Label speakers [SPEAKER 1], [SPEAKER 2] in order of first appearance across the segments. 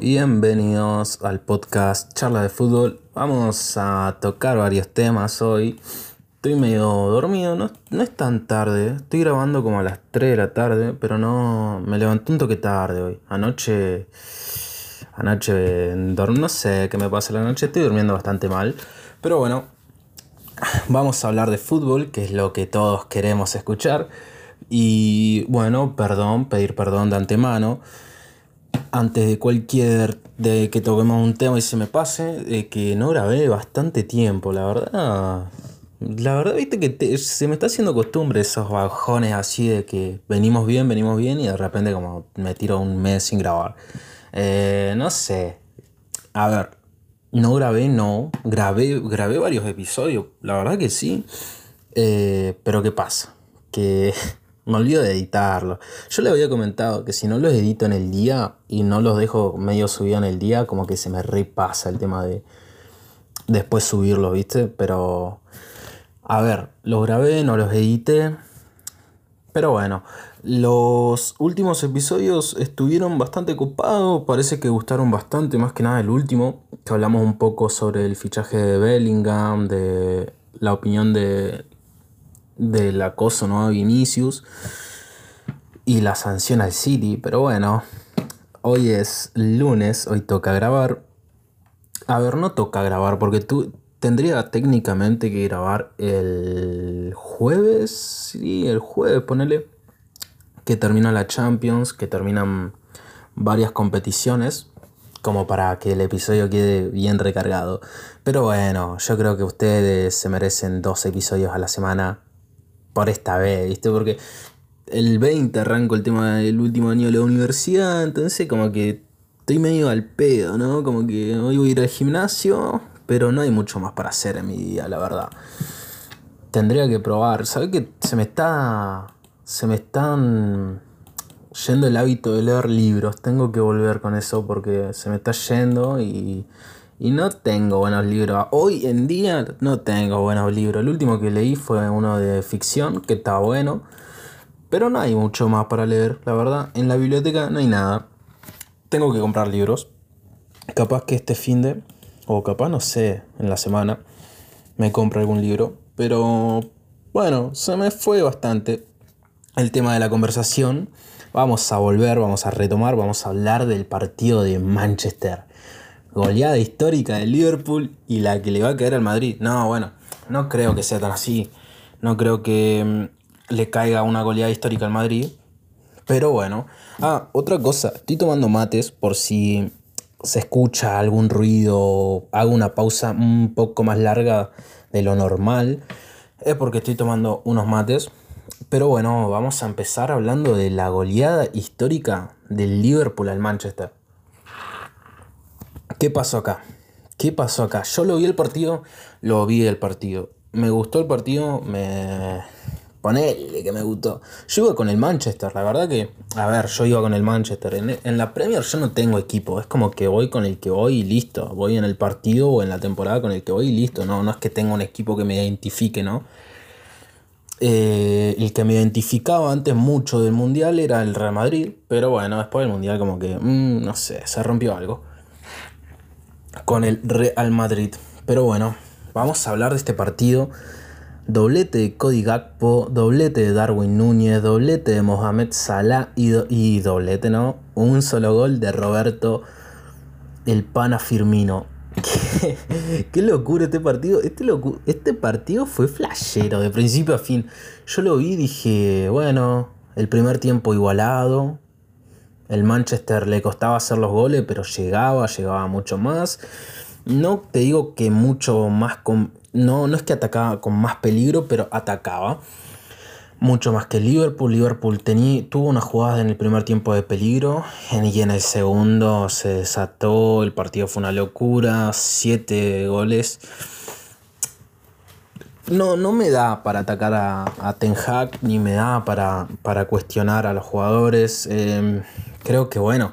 [SPEAKER 1] Bienvenidos al podcast Charla de Fútbol. Vamos a tocar varios temas hoy. Estoy medio dormido, no, no, es tan tarde. Estoy grabando como a las 3 de la tarde, pero no. Me levanté un toque tarde hoy. Anoche. Anoche. No sé qué me pasa la noche. Estoy durmiendo bastante mal. Pero bueno. Vamos a hablar de fútbol, que es lo que todos queremos escuchar. Y bueno, perdón, pedir perdón de antemano antes de cualquier, de que toquemos un tema y se me pase, de que no grabé bastante tiempo, la verdad. La verdad, viste que se me está haciendo costumbre esos bajones así de que venimos bien, venimos bien y de repente como me tiro un mes sin grabar. Eh, no sé. A ver, no grabé, no. Grabé, grabé varios episodios, la verdad que sí. Eh, pero ¿qué pasa? Que me olvido de editarlo. Yo le había comentado que si no los edito en el día y no los dejo medio subido en el día, como que se me repasa el tema de después subirlos, ¿viste? Pero, a ver, los grabé, no los edité. Pero bueno, los últimos episodios estuvieron bastante copados, parece que gustaron bastante, más que nada el último, que hablamos un poco sobre el fichaje de Bellingham, de la opinión de del acoso ¿no? a Vinicius y la sanción al City. Pero bueno, hoy es lunes, hoy toca grabar. A ver, no toca grabar porque tú tendría técnicamente que grabar el jueves. Sí, el jueves, ponele. Que termina la Champions, que terminan varias competiciones. Como para que el episodio quede bien recargado. Pero bueno, yo creo que ustedes se merecen dos episodios a la semana por esta vez, ¿viste? Porque el 20 arranco el tema del último año de la universidad, entonces como que estoy medio al pedo, ¿no? Como que hoy voy a ir al gimnasio, pero no hay mucho más para hacer en mi día, la verdad. Tendría que probar, ¿sabes que se me está se me están yendo el hábito de leer libros, tengo que volver con eso porque se me está yendo y y no tengo buenos libros. Hoy en día no tengo buenos libros. El último que leí fue uno de ficción, que está bueno. Pero no hay mucho más para leer, la verdad. En la biblioteca no hay nada. Tengo que comprar libros. Capaz que este fin de, o capaz no sé, en la semana, me compro algún libro. Pero bueno, se me fue bastante el tema de la conversación. Vamos a volver, vamos a retomar, vamos a hablar del partido de Manchester goleada histórica del Liverpool y la que le va a caer al Madrid. No, bueno, no creo que sea tan así. No creo que mm, le caiga una goleada histórica al Madrid. Pero bueno. Ah, otra cosa. Estoy tomando mates por si se escucha algún ruido. Hago una pausa un poco más larga de lo normal. Es porque estoy tomando unos mates. Pero bueno, vamos a empezar hablando de la goleada histórica del Liverpool al Manchester. ¿Qué pasó acá? ¿Qué pasó acá? Yo lo vi el partido, lo vi el partido. Me gustó el partido, me... Ponele que me gustó. Yo iba con el Manchester, la verdad que... A ver, yo iba con el Manchester. En, la Premier yo no tengo equipo. Es como que voy con el que voy y listo. Voy en el partido o en la temporada con el que voy y listo. No, no es que tenga un equipo que me identifique, ¿no? Eh, el que me identificaba antes mucho del Mundial era el Real Madrid. Pero bueno, después del Mundial como que... Mm, no sé, se rompió algo con el Real Madrid. Pero bueno, vamos a hablar de este partido. Doblete de Cody Gakpo, doblete de Darwin Núñez, doblete de Mohamed Salah y, doblete, ¿no? Un solo gol de Roberto el Pana Firmino. ¿Qué, locura este partido. Este, este partido fue flashero de principio a fin. Yo lo vi y dije, bueno, el primer tiempo igualado, el Manchester le costaba hacer los goles, pero llegaba, llegaba mucho más. No te digo que mucho más con. No, no es que atacaba con más peligro, pero atacaba. Mucho más que Liverpool. Liverpool tenía, tuvo una jugada en el primer tiempo de peligro y en el segundo se desató. El partido fue una locura. Siete goles. No, no me da para atacar a, Ten Hag, ni me da para, para cuestionar a los jugadores. Em, creo que bueno.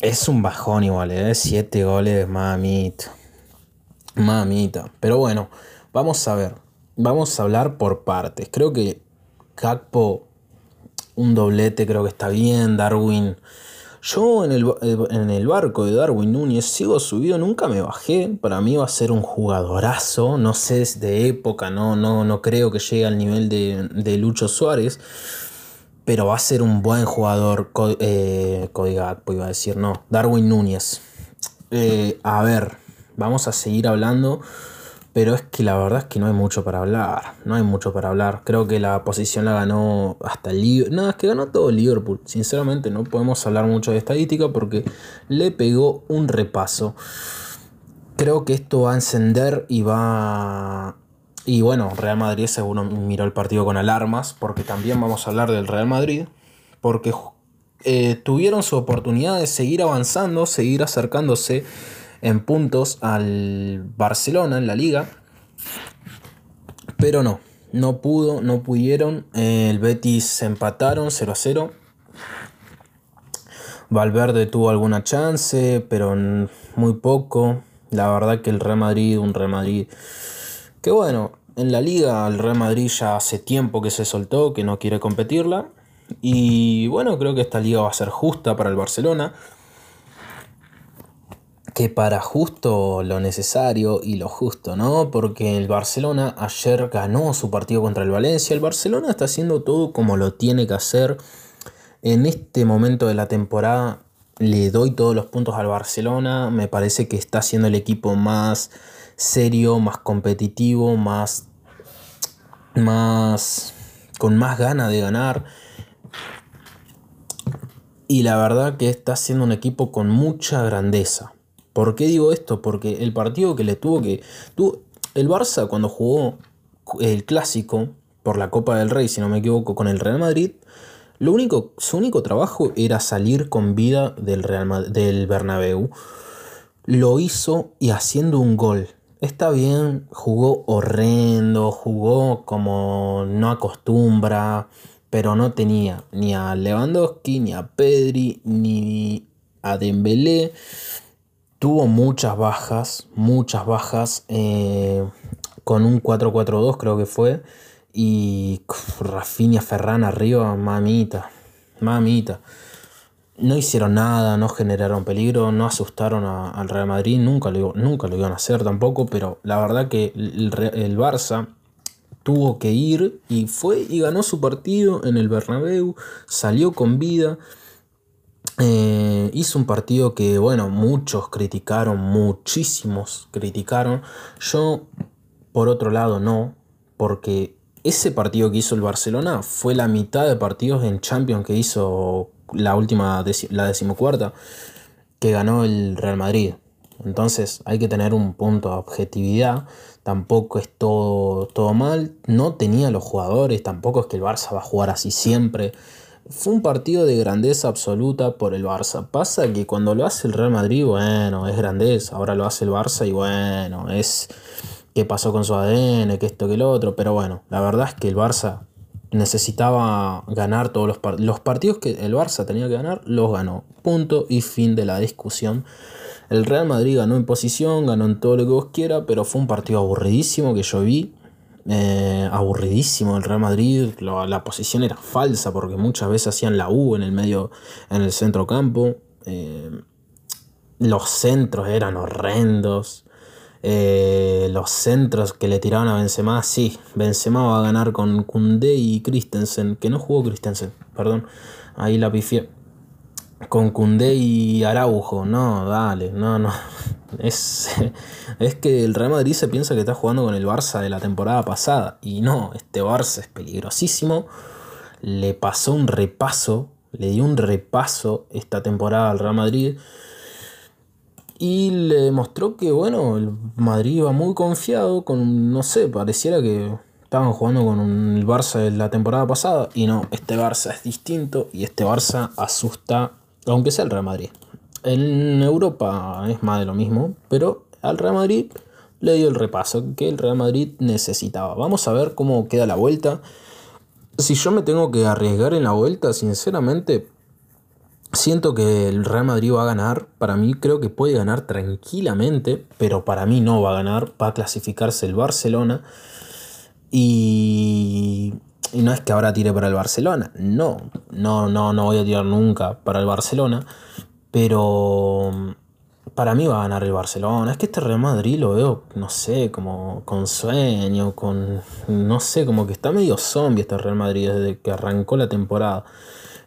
[SPEAKER 1] Es un bajón igual, ¿eh? Siete goles, mamita. Mamita. Pero bueno, vamos a ver. Vamos a hablar por partes. Creo que Gakpo, un doblete, creo que está bien. Darwin, Yo en el, en el, barco de Darwin Núñez sigo subido, nunca me bajé. Para mí va a ser un jugadorazo. No sé, es de época, no, no, no creo que llegue al nivel de, de Lucho Suárez. Pero va a ser un buen jugador. Eh, iba a decir, no. Darwin Núñez. Eh, a ver, vamos a seguir hablando. Pero es que la verdad es que no hay mucho para hablar. No hay mucho para hablar. Creo que la posición la ganó hasta el Liverpool. Nada, es que ganó todo Liverpool. Sinceramente no podemos hablar mucho de estadística porque le pegó un repaso. Creo que esto va a encender y va... Y bueno, Real Madrid seguro miró el partido con alarmas porque también vamos a hablar del Real Madrid. Porque eh, tuvieron su oportunidad de seguir avanzando, seguir acercándose en puntos al Barcelona en la liga. Pero no, no pudo, no pudieron. El Betis empataron 0 a 0. Valverde tuvo alguna chance, pero muy poco. La verdad que el Real Madrid, un Real Madrid que bueno, en la liga el Real Madrid ya hace tiempo que se soltó, que no quiere competirla. Y bueno, creo que esta liga va a ser justa para el Barcelona que para justo lo necesario y lo justo, ¿no? Porque el Barcelona ayer ganó su partido contra el Valencia. El Barcelona está haciendo todo como lo tiene que hacer. En este momento de la temporada le doy todos los puntos al Barcelona. Me parece que está siendo el equipo más serio, más competitivo, más. más. con más ganas de ganar. Y la verdad que está siendo un equipo con mucha grandeza. ¿Por qué digo esto? Porque el partido que le tuvo que... el Barça cuando jugó el clásico por la Copa del Rey, si no me equivoco, con el Real Madrid, lo único, su único trabajo era salir con vida del, Real del Bernabéu. Lo hizo y haciendo un gol. Está bien, jugó horrendo, jugó como no acostumbra, pero no tenía ni a Lewandowski, ni a Pedri, ni a Dembélé tuvo muchas bajas, muchas bajas, eh, con un 4-4-2 creo que fue, y Rafinha Ferran arriba, mamita, mamita. No hicieron nada, no generaron peligro, no asustaron al Real Madrid, nunca lo, nunca lo iban a hacer tampoco, pero la verdad que el, el Barça tuvo que ir y fue y ganó su partido en el Bernabéu, salió con vida. Eh, hizo un partido que, bueno, muchos criticaron, muchísimos criticaron. Yo, por otro lado, no, porque ese partido que hizo el Barcelona fue la mitad de partidos en Champions que hizo la última, la decimocuarta, que ganó el Real Madrid. Entonces hay que tener un punto de objetividad. Tampoco es todo, todo mal. No tenía los jugadores. Tampoco es que el Barça va a jugar así siempre. Fue un partido de grandeza absoluta por el Barça. Pasa que cuando lo hace el Real Madrid, bueno, es grandeza. Ahora lo hace el Barça y bueno, es qué pasó con su ADN, que esto, que lo otro. Pero bueno, la verdad es que el Barça necesitaba ganar todos los partidos. Los partidos que el Barça tenía que ganar, los ganó. Punto y fin de la discusión. El Real Madrid ganó en posición, ganó en todo lo que vos quieras, pero fue un partido aburridísimo que yo vi. Eh, aburridísimo el Real Madrid, la, posición era falsa porque muchas veces hacían la U en el medio, en el centro campo. Eh, los centros eran horrendos. Eh, los centros que le tiraban a Benzema, sí, Benzema va a ganar con Kunde y Christensen, que no jugó Christensen, perdón, ahí la pifié. Con Kunde y Araujo, no, dale, no, no, es, es que el Real Madrid se piensa que está jugando con el Barça de la temporada pasada. Y no, este Barça es peligrosísimo. Le pasó un repaso, le dio un repaso esta temporada al Real Madrid. Y le demostró que, bueno, el Madrid iba muy confiado con, no sé, pareciera que estaban jugando con el Barça de la temporada pasada. Y no, este Barça es distinto y este Barça asusta, aunque sea el Real Madrid. En Europa es más de lo mismo, pero al Real Madrid le dio el repaso que el Real Madrid necesitaba. Vamos a ver cómo queda la vuelta. Si yo me tengo que arriesgar en la vuelta, sinceramente, siento que el Real Madrid va a ganar. Para mí creo que puede ganar tranquilamente, pero para mí no va a ganar. Va a clasificarse el Barcelona. Y Y no es que ahora tire para el Barcelona. No, no, no, no voy a tirar nunca para el Barcelona. Pero para mí va a ganar el Barcelona. Es que este Real Madrid lo veo, no sé, como con sueño, con. No sé, como que está medio zombie este Real Madrid desde que arrancó la temporada.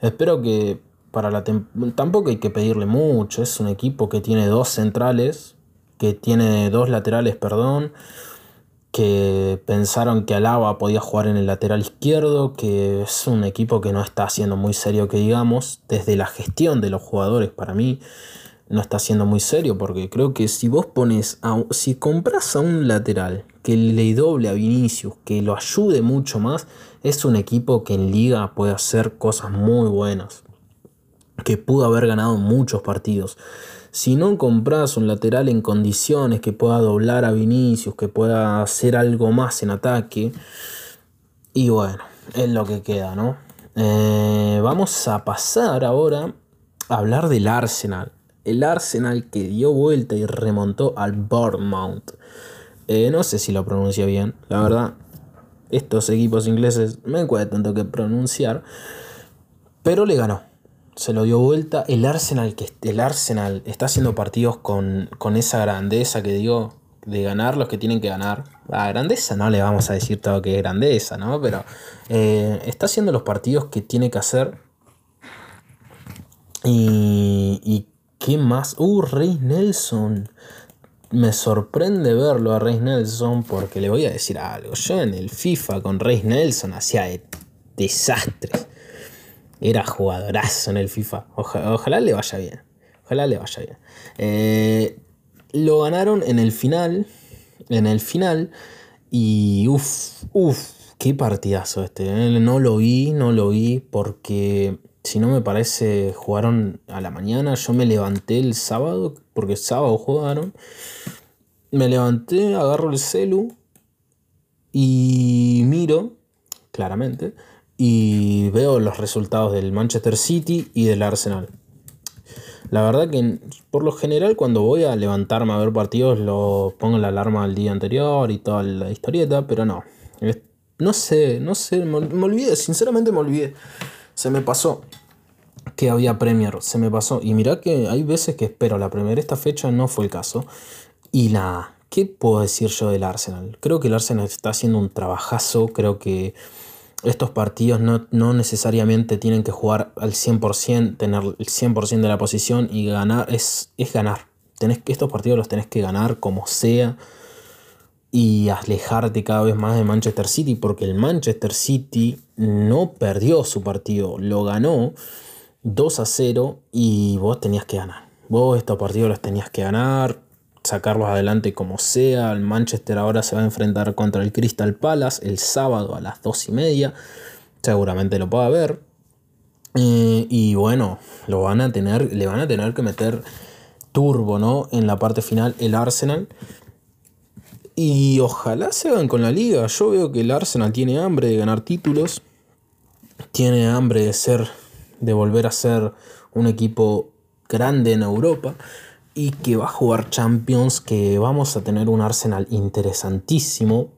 [SPEAKER 1] Espero que tampoco hay que pedirle mucho. Es un equipo que tiene dos centrales, que tiene dos laterales, perdón que pensaron que Alaba podía jugar en el lateral izquierdo, que es un equipo que no está siendo muy serio, que digamos, desde la gestión de los jugadores para mí no está siendo muy serio, porque creo que si vos pones, a, si compras a un lateral que le doble a Vinicius, que lo ayude mucho más, es un equipo que en liga puede hacer cosas muy buenas, que pudo haber ganado muchos partidos. Si no compras un lateral en condiciones que pueda doblar a Vinicius, que pueda hacer algo más en ataque, y bueno, es lo que queda, ¿no? Eh, vamos a pasar ahora a hablar del Arsenal. El Arsenal que dio vuelta y remontó al Bournemouth. Eh, no sé si lo pronuncia bien, la verdad. Estos equipos ingleses me cuesta tanto que pronunciar. Pero le ganó se lo dio vuelta. El Arsenal, que el Arsenal está haciendo partidos con, esa grandeza que digo, de ganar los que tienen que ganar. A grandeza no le vamos a decir todo que es grandeza, ¿no? Pero eh, está haciendo los partidos que tiene que hacer. Y, y qué más. Uh, Rey Nelson. Me sorprende verlo a Rey Nelson porque le voy a decir algo. Yo en el FIFA con Rey Nelson hacía desastres. Era jugadorazo en el FIFA. ojalá le vaya bien. Ojalá le vaya bien. Eh, lo ganaron en el final. En el final. Y uff, uff, qué partidazo este. Eh. No lo vi, no lo vi porque si no me parece jugaron a la mañana. Yo me levanté el sábado porque el sábado jugaron. Me levanté, agarro el celu y miro, claramente, y veo los resultados del Manchester City y del Arsenal. La verdad que por lo general cuando voy a levantarme a ver partidos lo pongo la alarma al día anterior y toda la historieta, pero no. No sé, no sé, me, olvidé, sinceramente me olvidé. Se me pasó que había Premier, se me pasó. Y mirá que hay veces que espero la Premier, esta fecha no fue el caso. Y la... ¿Qué puedo decir yo del Arsenal? Creo que el Arsenal está haciendo un trabajazo, creo que estos partidos no, necesariamente tienen que jugar al 100%, tener el 100% de la posición y ganar, es, es ganar. Tenés, estos partidos los tenés que ganar como sea y alejarte cada vez más de Manchester City, porque el Manchester City no perdió su partido, lo ganó 2 a 0 y vos tenías que ganar. Vos estos partidos los tenías que ganar, sacarlos adelante como sea. El Manchester ahora se va a enfrentar contra el Crystal Palace el sábado a las 2 y media. Seguramente lo pueda ver. Eh, y bueno, lo van a tener, le van a tener que meter turbo, ¿no? En la parte final el Arsenal. Y ojalá se hagan con la liga. Yo veo que el Arsenal tiene hambre de ganar títulos. Tiene hambre de ser, de volver a ser un equipo grande en Europa y que va a jugar Champions, que vamos a tener un Arsenal interesantísimo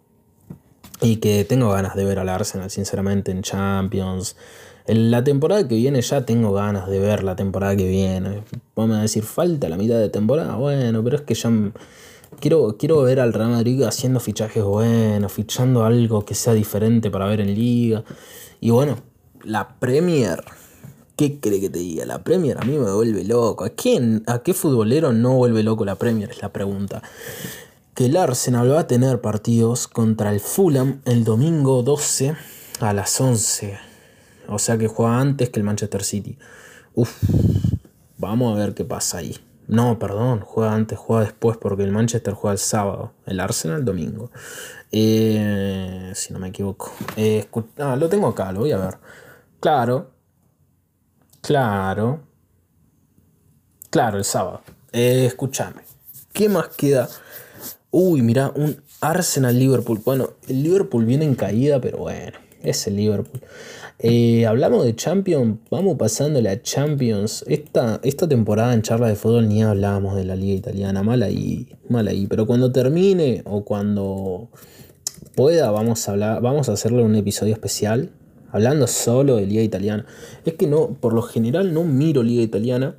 [SPEAKER 1] y que tengo ganas de ver al Arsenal, sinceramente, en Champions. En la temporada que viene ya tengo ganas de ver la temporada que viene. Vamos a decir, falta la mitad de temporada. Bueno, pero es que ya quiero, quiero ver al Real Madrid haciendo fichajes buenos, fichando algo que sea diferente para ver en liga. Y bueno, la Premier ¿Qué cree que te diga? La Premier a mí me vuelve loco. ¿A quién, a qué futbolero no vuelve loco la Premier? Es la pregunta. Que el Arsenal va a tener partidos contra el Fulham el domingo 12 a las 11. O sea que juega antes que el Manchester City. Uf, vamos a ver qué pasa ahí. No, perdón, juega antes, juega después porque el Manchester juega el sábado, el Arsenal el domingo. Eh, si no me equivoco. Eh, ah, lo tengo acá, lo voy a ver. Claro, Claro. Claro, el sábado. Eh, escúchame. ¿Qué más queda? Uy, mira, un Arsenal-Liverpool. Bueno, el Liverpool viene en caída, pero bueno, es el Liverpool. Eh, hablamos de Champions, vamos pasando a Champions. Esta, esta temporada en charla de fútbol ni hablábamos de la liga italiana, mala ahí, mala ahí. Pero cuando termine o cuando pueda, vamos a hablar, vamos a hacerle un episodio especial hablando solo de liga italiana, es que no, por lo general no miro liga italiana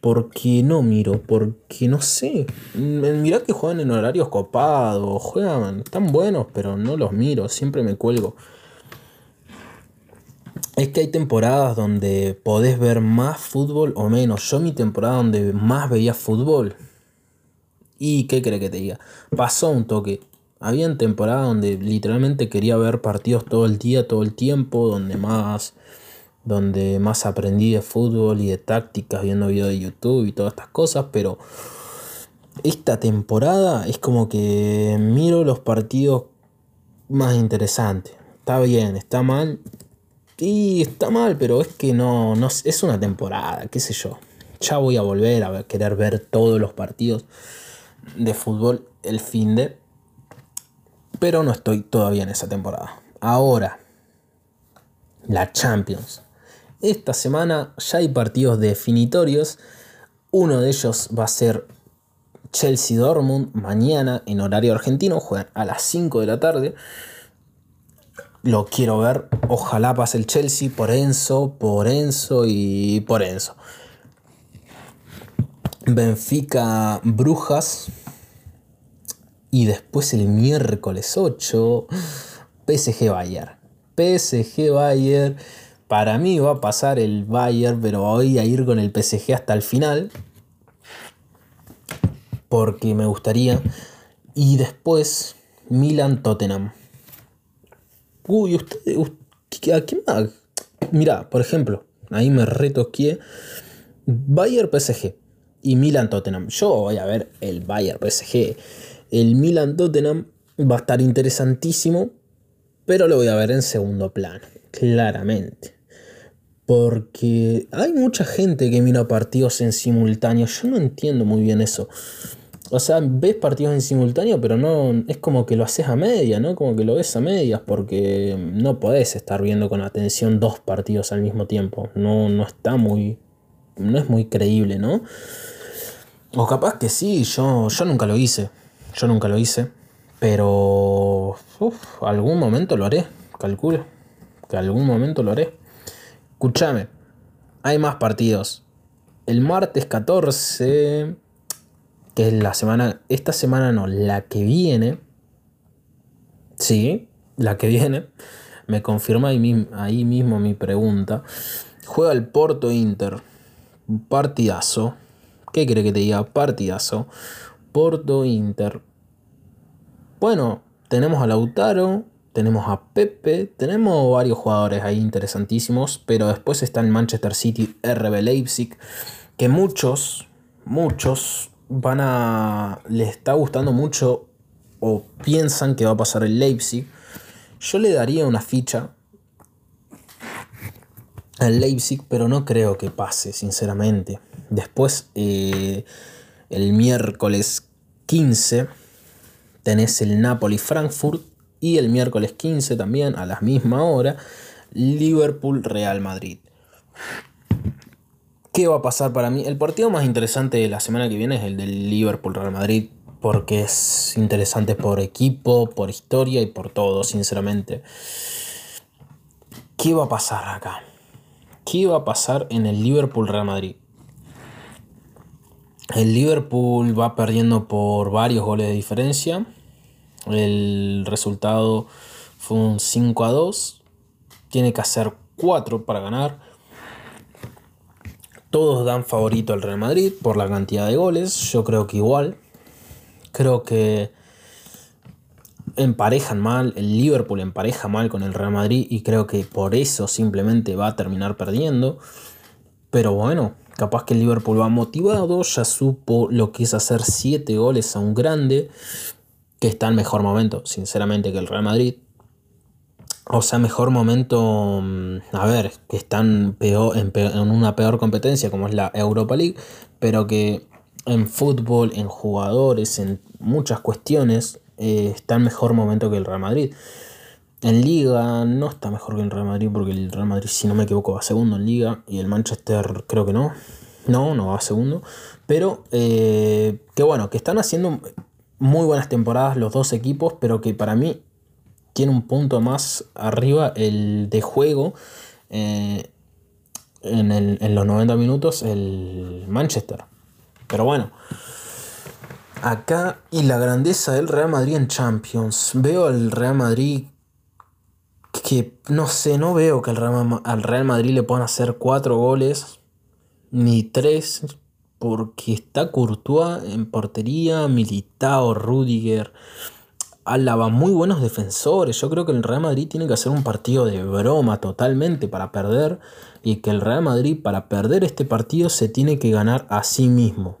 [SPEAKER 1] porque no miro, porque no sé. Mirá que juegan en horarios copados, juegan, están buenos, pero no los miro, siempre me cuelgo. Es que hay temporadas donde podés ver más fútbol o menos. Yo mi temporada donde más veía fútbol. ¿Y qué cree que te diga? Pasó un toque. Había temporadas donde literalmente quería ver partidos todo el día, todo el tiempo, donde más donde más aprendí de fútbol y de tácticas viendo videos de YouTube y todas estas cosas, pero esta temporada es como que miro los partidos más interesantes. Está bien, está mal. Y está mal, pero es que no, no es una temporada, qué sé yo. Ya voy a volver a querer ver todos los partidos de fútbol el fin de. Pero no estoy todavía en esa temporada. Ahora, la Champions. Esta semana ya hay partidos definitorios. Uno de ellos va a ser Chelsea Dortmund mañana en horario argentino. Juegan a las 5 de la tarde. Lo quiero ver. Ojalá pase el Chelsea por Enzo, por Enzo y por Enzo. Benfica Brujas. Y después el miércoles 8, PSG Bayern. PSG Bayern. Para mí va a pasar el Bayern, pero voy a ir con el PSG hasta el final. Porque me gustaría. Y después Milan Tottenham. Uy, usted, ¿a quién más? Mira, por ejemplo, ahí me retoqué. Bayern PSG y Milan Tottenham. Yo voy a ver el Bayern PSG. El Milan Tottenham va a estar interesantísimo, pero lo voy a ver en segundo plano, claramente. Porque hay mucha gente que mira partidos en simultáneo. Yo no entiendo muy bien eso. O sea, ves partidos en simultáneo, pero no. Es como que lo haces a media, ¿no? Como que lo ves a medias, porque no podés estar viendo con atención dos partidos al mismo tiempo. No, no está muy. No es muy creíble, ¿no? O capaz que sí, yo, yo nunca lo hice. Yo nunca lo hice. Pero. Algún momento lo haré, calculo. Que algún momento lo haré. Escúchame, hay más partidos. El martes 14, que es la semana, esta semana no, la que viene, sí, la que viene, me confirma ahí, mismo mi pregunta. Juega el Porto Inter, partidazo. ¿Qué quiere que te diga? Partidazo. Porto Inter. Bueno, tenemos a Lautaro, tenemos a Pepe, tenemos varios jugadores ahí interesantísimos, pero después está el Manchester City RB Leipzig, que muchos, muchos van a. les está gustando mucho o piensan que va a pasar el Leipzig. Yo le daría una ficha al Leipzig, pero no creo que pase, sinceramente. Después, eh, el miércoles 15, tenés el Napoli-Frankfurt y el miércoles 15 también, a la misma hora, Liverpool-Real Madrid. ¿Qué va a pasar para mí? El partido más interesante de la semana que viene es el del Liverpool-Real Madrid, porque es interesante por equipo, por historia y por todo, sinceramente. ¿Qué va a pasar acá? ¿Qué va a pasar en el Liverpool-Real Madrid? El Liverpool va perdiendo por varios goles de diferencia. El resultado fue un 5 a 2. Tiene que hacer 4 para ganar. Todos dan favorito al Real Madrid por la cantidad de goles. Yo creo que igual. Creo que emparejan mal. El Liverpool empareja mal con el Real Madrid. Y creo que por eso simplemente va a terminar perdiendo. Pero bueno, capaz que el Liverpool va motivado. Ya supo lo que es hacer 7 goles a un grande que está en mejor momento, sinceramente, que el Real Madrid. O sea, mejor momento, mm, a ver, que están peor, en, una peor competencia como es la Europa League, pero que en fútbol, en jugadores, en muchas cuestiones, eh, está en mejor momento que el Real Madrid. En Liga no está mejor que el Real Madrid porque el Real Madrid, si no me equivoco, va segundo en Liga y el Manchester creo que no. No, no va segundo. Pero eh, que bueno, que están haciendo muy buenas temporadas los dos equipos, pero que para mí tiene un punto más arriba el de juego. Eh, en, en los 90 minutos el Manchester. Pero bueno, acá y la grandeza del Real Madrid en Champions. Veo al Real Madrid que no sé, no veo que al Real, al Real Madrid le puedan hacer cuatro goles ni tres porque está Courtois en portería, Militao, Rudiger, Álava, muy buenos defensores. Yo creo que el Real Madrid tiene que hacer un partido de broma totalmente para perder y que el Real Madrid para perder este partido se tiene que ganar a sí mismo,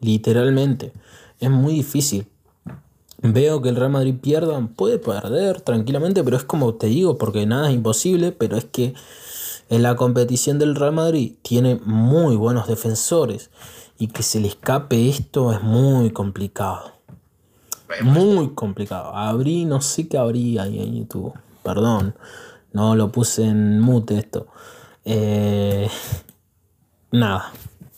[SPEAKER 1] literalmente. Es muy difícil. Veo que el Real Madrid pierda, puede perder tranquilamente, pero es como te digo, porque nada es imposible, pero es que en la competición del Real Madrid tiene muy buenos defensores y que se le escape esto es muy complicado. Muy complicado. Abrí, no sé qué abrí ahí en YouTube. Perdón. No lo puse en mute esto. Eh, nada.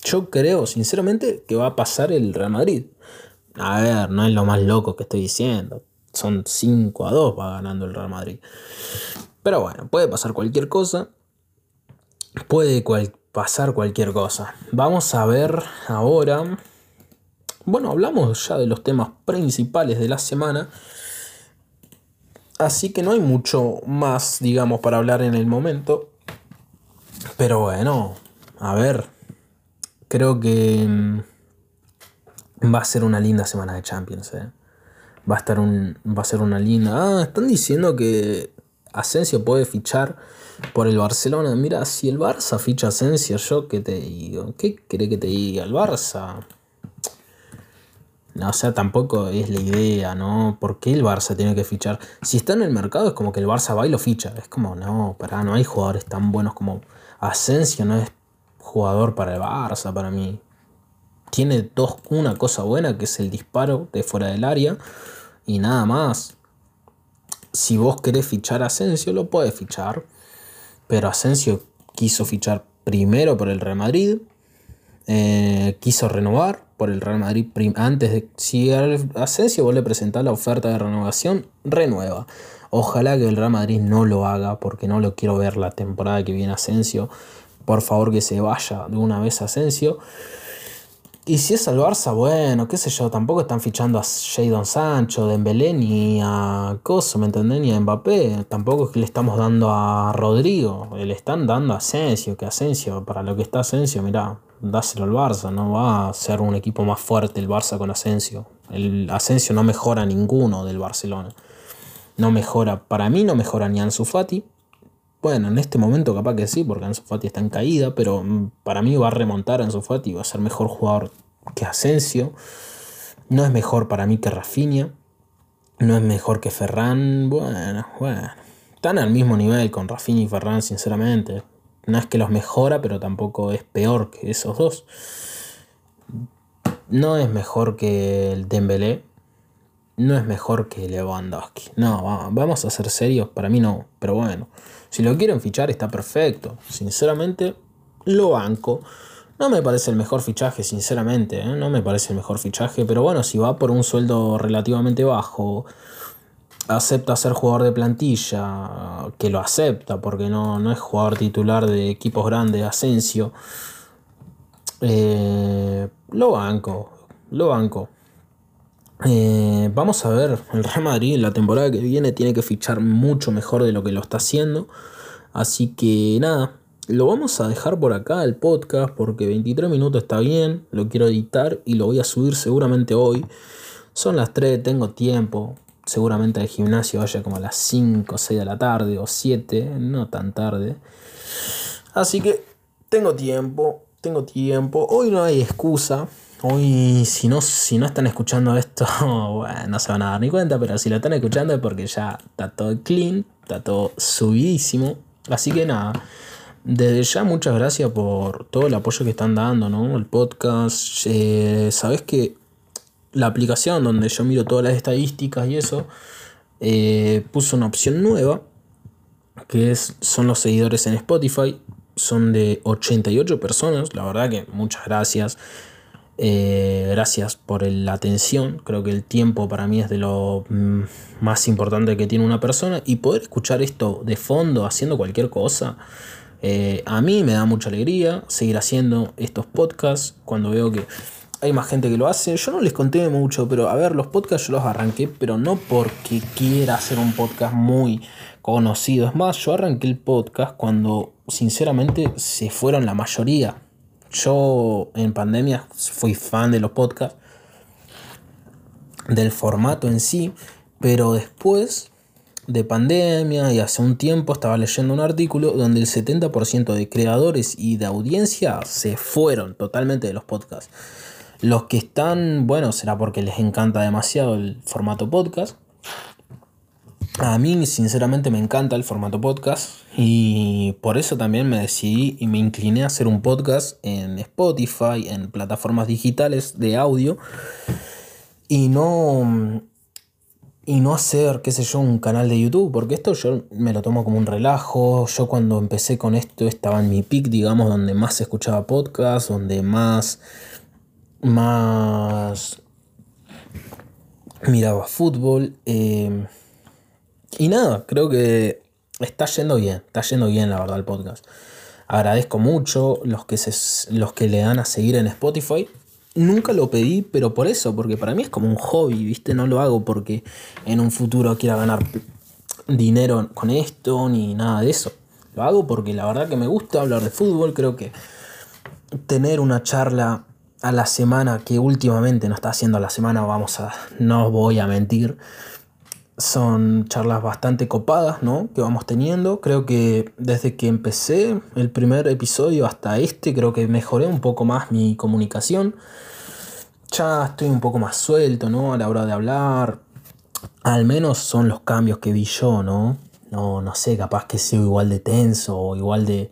[SPEAKER 1] Yo creo, sinceramente, que va a pasar el Real Madrid. A ver, no es lo más loco que estoy diciendo. Son 5 a 2 va ganando el Real Madrid. Pero bueno, puede pasar cualquier cosa. Puede pasar cualquier cosa. Vamos a ver ahora bueno, hablamos ya de los temas principales de la semana. Así que no hay mucho más, digamos, para hablar en el momento. Pero bueno, a ver. Creo que mm, va a ser una linda semana de Champions. ¿eh? Va, a estar un, va a ser una linda. Ah, están diciendo que Asensio puede fichar por el Barcelona. Mira, si el Barça ficha Asensio, yo qué te digo. ¿Qué cree que te diga? El Barça o sea, tampoco es la idea, ¿no? ¿Por qué el Barça tiene que fichar? Si está en el mercado es como que el Barça va y lo ficha. Es como, no, para, no hay jugadores tan buenos como Asensio, no es jugador para el Barça, para mí. Tiene dos, una cosa buena que es el disparo de fuera del área y nada más. Si vos querés fichar a Asensio, lo puedes fichar. Pero Asensio quiso fichar primero por el Real Madrid, eh, quiso renovar por el Real Madrid antes de si Asensio vuelve a presentar la oferta de renovación, renueva. Ojalá que el Real Madrid no lo haga porque no lo quiero ver la temporada que viene Asensio. Por favor que se vaya de una vez Asensio. Y si es al Barça, bueno, qué sé yo, tampoco están fichando a Jadon Sancho, Dembélé ni a Coso, ¿me entendés? Ni a Mbappé. Tampoco es que le estamos dando a Rodrigo, le están dando a Asensio, que Asensio, para lo que está Asensio, mirá, dáselo al Barça, no va a ser un equipo más fuerte el Barça con Asensio. El Asensio no mejora ninguno del Barcelona. No mejora, para mí no mejora ni Ansu Fati. Bueno, en este momento capaz que sí, porque Ansu Fati está en caída, pero mm, para mí va a remontar Ansu Fati, va a ser mejor jugador que Asensio. No es mejor para mí que Rafinha. No es mejor que Ferran. Bueno, bueno. Están al mismo nivel con Rafinha y Ferran, sinceramente. No es que los mejora, pero tampoco es peor que esos dos. No es mejor que el Dembélé. No es mejor que Lewandowski. No, vamos a ser serios. Para mí no. Pero bueno, si lo quieren fichar está perfecto. Sinceramente, lo banco. No me parece el mejor fichaje, sinceramente. ¿eh? No me parece el mejor fichaje. Pero bueno, si va por un sueldo relativamente bajo acepta ser jugador de plantilla, que lo acepta porque no, no es jugador titular de equipos grandes, Asensio, eh, lo banco, lo banco. Eh, vamos a ver, el Real Madrid la temporada que viene tiene que fichar mucho mejor de lo que lo está haciendo. Así que nada, lo vamos a dejar por acá el podcast porque 23 minutos está bien, lo quiero editar y lo voy a subir seguramente hoy. Son las 3, tengo tiempo, seguramente al gimnasio vaya como a las 5 o 6 de la tarde o 7, no tan tarde. Así que tengo tiempo, tengo tiempo. Hoy no hay excusa. Hoy, si no, si no están escuchando esto, no se van a dar ni cuenta, pero si lo están escuchando es porque ya está todo clean, está todo subidísimo. Así que nada, desde ya muchas gracias por todo el apoyo que están dando, ¿no? El podcast. Eh, Sabes que la aplicación donde yo miro todas las estadísticas y eso, eh, puso una opción nueva, que es, son los seguidores en Spotify. Son de 88 personas, la verdad que muchas gracias. Eh, gracias por la atención. Creo que el tiempo para mí es de lo mm, más importante que tiene una persona. Y poder escuchar esto de fondo haciendo cualquier cosa. Eh, a mí me da mucha alegría seguir haciendo estos podcasts cuando veo que hay más gente que lo hace. Yo no les conté mucho, pero a ver, los podcasts yo los arranqué, pero no porque quiera hacer un podcast muy conocido. Es más, yo arranqué el podcast cuando sinceramente se fueron la mayoría. Yo en pandemia fui fan de los podcasts, del formato en sí, pero después de pandemia y hace un tiempo estaba leyendo un artículo donde el 70% de creadores y de audiencia se fueron totalmente de los podcasts. Los que están, bueno, será porque les encanta demasiado el formato podcast a mí sinceramente me encanta el formato podcast y por eso también me decidí y me incliné a hacer un podcast en Spotify, en plataformas digitales de audio y no y no hacer, qué sé yo, un canal de YouTube, porque esto yo me lo tomo como un relajo. Yo cuando empecé con esto estaba en mi pick, digamos, donde más se escuchaba podcast, donde más más miraba fútbol. Eh, y nada, creo que está yendo bien, está yendo bien la verdad el podcast. Agradezco mucho los que, se, los que le dan a seguir en Spotify. Nunca lo pedí, pero por eso, porque para mí es como un hobby, ¿viste? No lo hago porque en un futuro quiera ganar dinero con esto ni nada de eso. Lo hago porque la verdad que me gusta hablar de fútbol. Creo que tener una charla a la semana que últimamente no está haciendo a la semana, vamos a, no voy a mentir, son charlas bastante copadas, ¿no? Que vamos teniendo. Creo que desde que empecé el primer episodio hasta este, creo que mejoré un poco más mi comunicación. Ya estoy un poco más suelto, ¿no? A la hora de hablar. Al menos son los cambios que vi yo, ¿no? No, no sé, capaz que sea igual de tenso o igual de...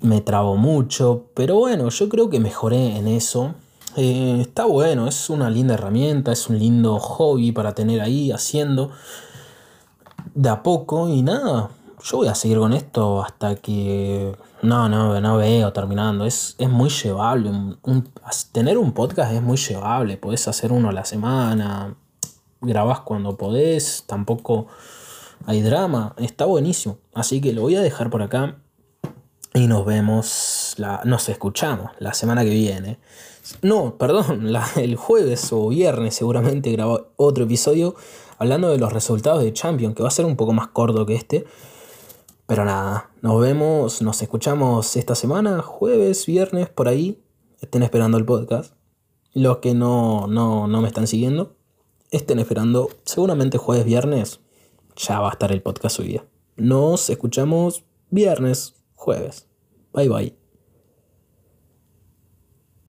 [SPEAKER 1] Me trabo mucho, pero bueno, yo creo que mejoré en eso. Eh, está bueno, es una linda herramienta, es un lindo hobby para tener ahí haciendo de a poco y nada. Yo voy a seguir con esto hasta que no, no, no veo terminando. Es, es muy llevable. tener un podcast es muy llevable. Podés hacer uno a la semana. Grabás cuando podés. Tampoco hay drama. Está buenísimo. Así que lo voy a dejar por acá. Y nos vemos, la, nos escuchamos la semana que viene. No, perdón, el jueves o viernes seguramente grabo otro episodio hablando de los resultados de Champions, que va a ser un poco más corto que este. Pero nada, nos vemos, nos escuchamos esta semana, jueves, viernes, por ahí. Estén esperando el podcast. Los que no, no, no me están siguiendo, estén esperando. Seguramente jueves, viernes, ya va a estar el podcast subido. Nos escuchamos viernes, jueves. Bye bye.